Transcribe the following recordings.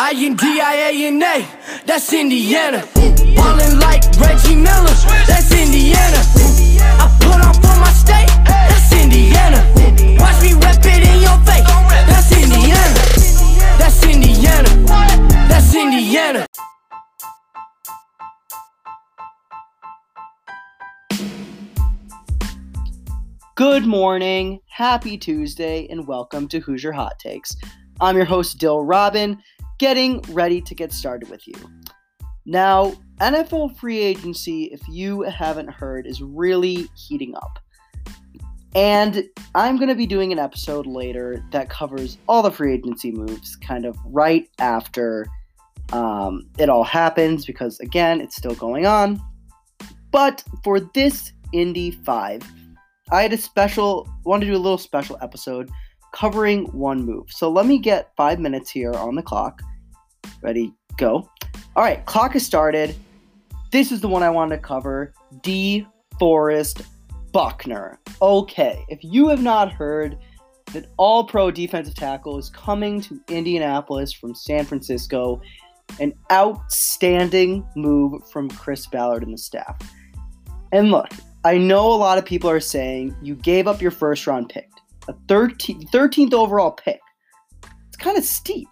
I-N-D-I-A-N-A, that's Indiana. Ballin' like Reggie Miller, that's Indiana. I put on for my state, that's Indiana. Watch me rep it in your face, that's Indiana. That's Indiana, that's Indiana. Good morning, happy Tuesday, and welcome to Hoosier Hot Takes. I'm your host, Dill Robin, getting ready to get started with you. Now, NFL free agency, if you haven't heard, is really heating up. And I'm going to be doing an episode later that covers all the free agency moves kind of right after um, it all happens because, again, it's still going on. But for this Indy 5, I had a special, wanted to do a little special episode covering one move. So let me get five minutes here on the clock. Ready, go. All right, clock has started. This is the one I wanted to cover DeForest Buckner. Okay, if you have not heard that all pro defensive tackle is coming to Indianapolis from San Francisco, an outstanding move from Chris Ballard and the staff. And look, I know a lot of people are saying you gave up your first round pick, a 13, 13th overall pick. It's kind of steep.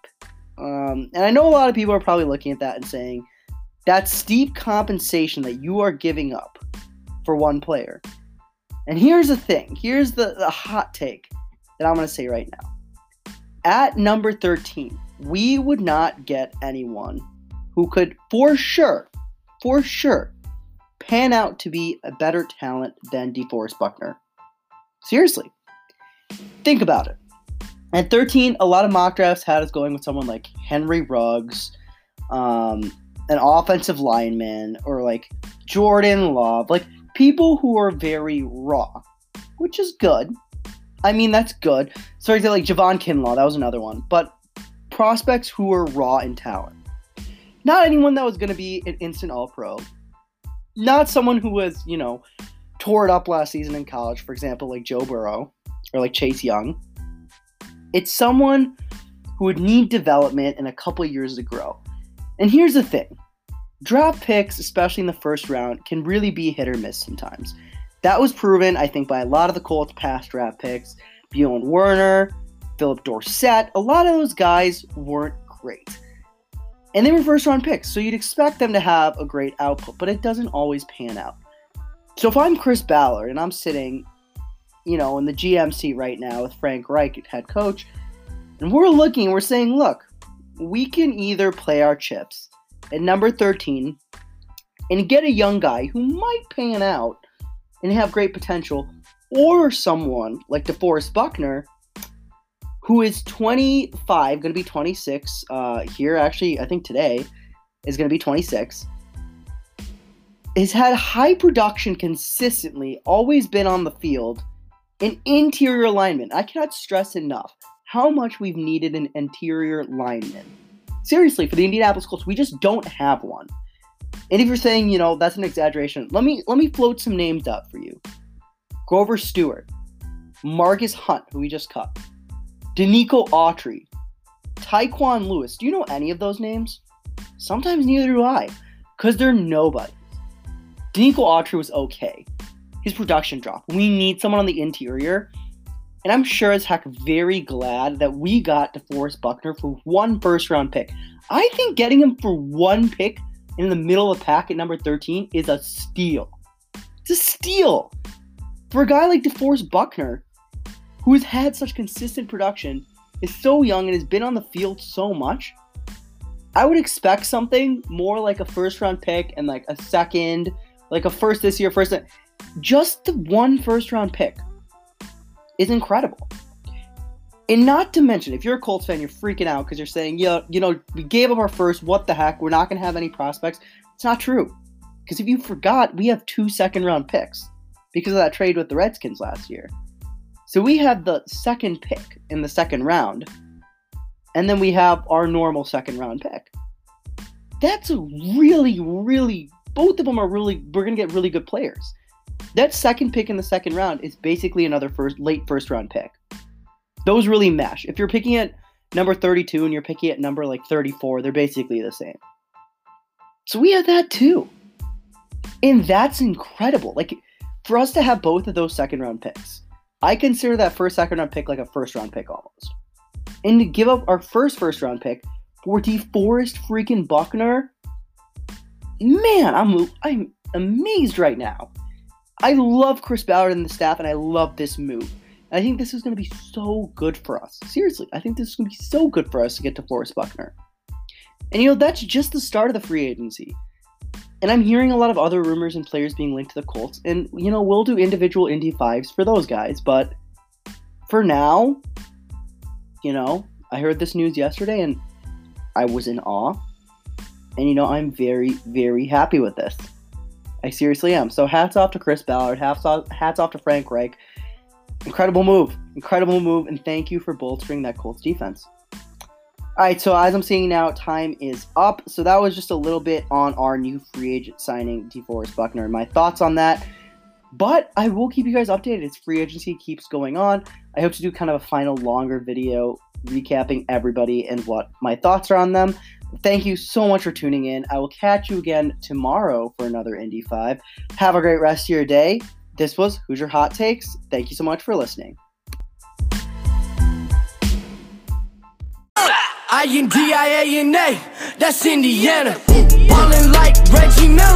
Um, and I know a lot of people are probably looking at that and saying that's steep compensation that you are giving up for one player. And here's the thing here's the, the hot take that I'm going to say right now. At number 13, we would not get anyone who could, for sure, for sure, pan out to be a better talent than DeForest Buckner. Seriously. Think about it. At 13, a lot of mock drafts had us going with someone like Henry Ruggs, um, an offensive lineman, or like Jordan Love, like people who are very raw, which is good. I mean, that's good. So, like Javon Kinlaw, that was another one. But prospects who are raw in talent. Not anyone that was going to be an instant all pro, not someone who was, you know, tore it up last season in college, for example, like Joe Burrow or like Chase Young. It's someone who would need development in a couple years to grow. And here's the thing draft picks, especially in the first round, can really be hit or miss sometimes. That was proven, I think, by a lot of the Colts past draft picks. Bjorn Werner, Phillip Dorsett, a lot of those guys weren't great. And they were first round picks, so you'd expect them to have a great output, but it doesn't always pan out. So if I'm Chris Ballard and I'm sitting, you know, in the GM seat right now with Frank Reich, head coach, and we're looking, we're saying, look, we can either play our chips at number 13 and get a young guy who might pan out and have great potential, or someone like DeForest Buckner who is 25, going to be 26 uh, here. Actually, I think today is going to be 26. Has had high production consistently, always been on the field. An interior alignment. I cannot stress enough how much we've needed an interior lineman. Seriously, for the Indianapolis Colts, we just don't have one. And if you're saying, you know, that's an exaggeration, let me let me float some names out for you. Grover Stewart, Margus Hunt, who we just cut, Denico Autry, Tyquan Lewis. Do you know any of those names? Sometimes neither do I, because they're nobody. Denico Autry was okay. His production dropped. We need someone on the interior. And I'm sure as heck very glad that we got DeForest Buckner for one first round pick. I think getting him for one pick in the middle of the pack at number 13 is a steal. It's a steal. For a guy like DeForest Buckner, who has had such consistent production, is so young and has been on the field so much, I would expect something more like a first round pick and like a second, like a first this year, first. Just the one first round pick is incredible. And not to mention, if you're a Colts fan, you're freaking out because you're saying, yeah, you know, we gave up our first, what the heck? We're not going to have any prospects. It's not true. Because if you forgot, we have two second round picks because of that trade with the Redskins last year. So we have the second pick in the second round, and then we have our normal second round pick. That's a really, really, both of them are really, we're going to get really good players. That second pick in the second round is basically another first, late first round pick. Those really mesh. If you're picking at number 32 and you're picking at number like 34, they're basically the same. So we have that too. And that's incredible. Like for us to have both of those second round picks, I consider that first second round pick like a first round pick almost. And to give up our first first round pick for DeForest freaking Buckner, man, I'm I'm amazed right now. I love Chris Ballard and the staff, and I love this move. I think this is going to be so good for us. Seriously, I think this is going to be so good for us to get DeForest Buckner. And you know, that's just the start of the free agency. And I'm hearing a lot of other rumors and players being linked to the Colts. And, you know, we'll do individual Indy 5s for those guys. But for now, you know, I heard this news yesterday and I was in awe. And, you know, I'm very, very happy with this. I seriously am. So hats off to Chris Ballard. Hats off, hats off to Frank Reich. Incredible move. Incredible move. And thank you for bolstering that Colts defense. All right, so as I'm seeing now, time is up. So that was just a little bit on our new free agent signing, DeForest Buckner, and my thoughts on that. But I will keep you guys updated as free agency keeps going on. I hope to do kind of a final longer video recapping everybody and what my thoughts are on them. Thank you so much for tuning in. I will catch you again tomorrow for another Indy 5. Have a great rest of your day. This was Hoosier Hot Takes. Thank you so much for listening. I-N-D-I-A-N-A, that's Indiana. Ballin' like Reggie Miller.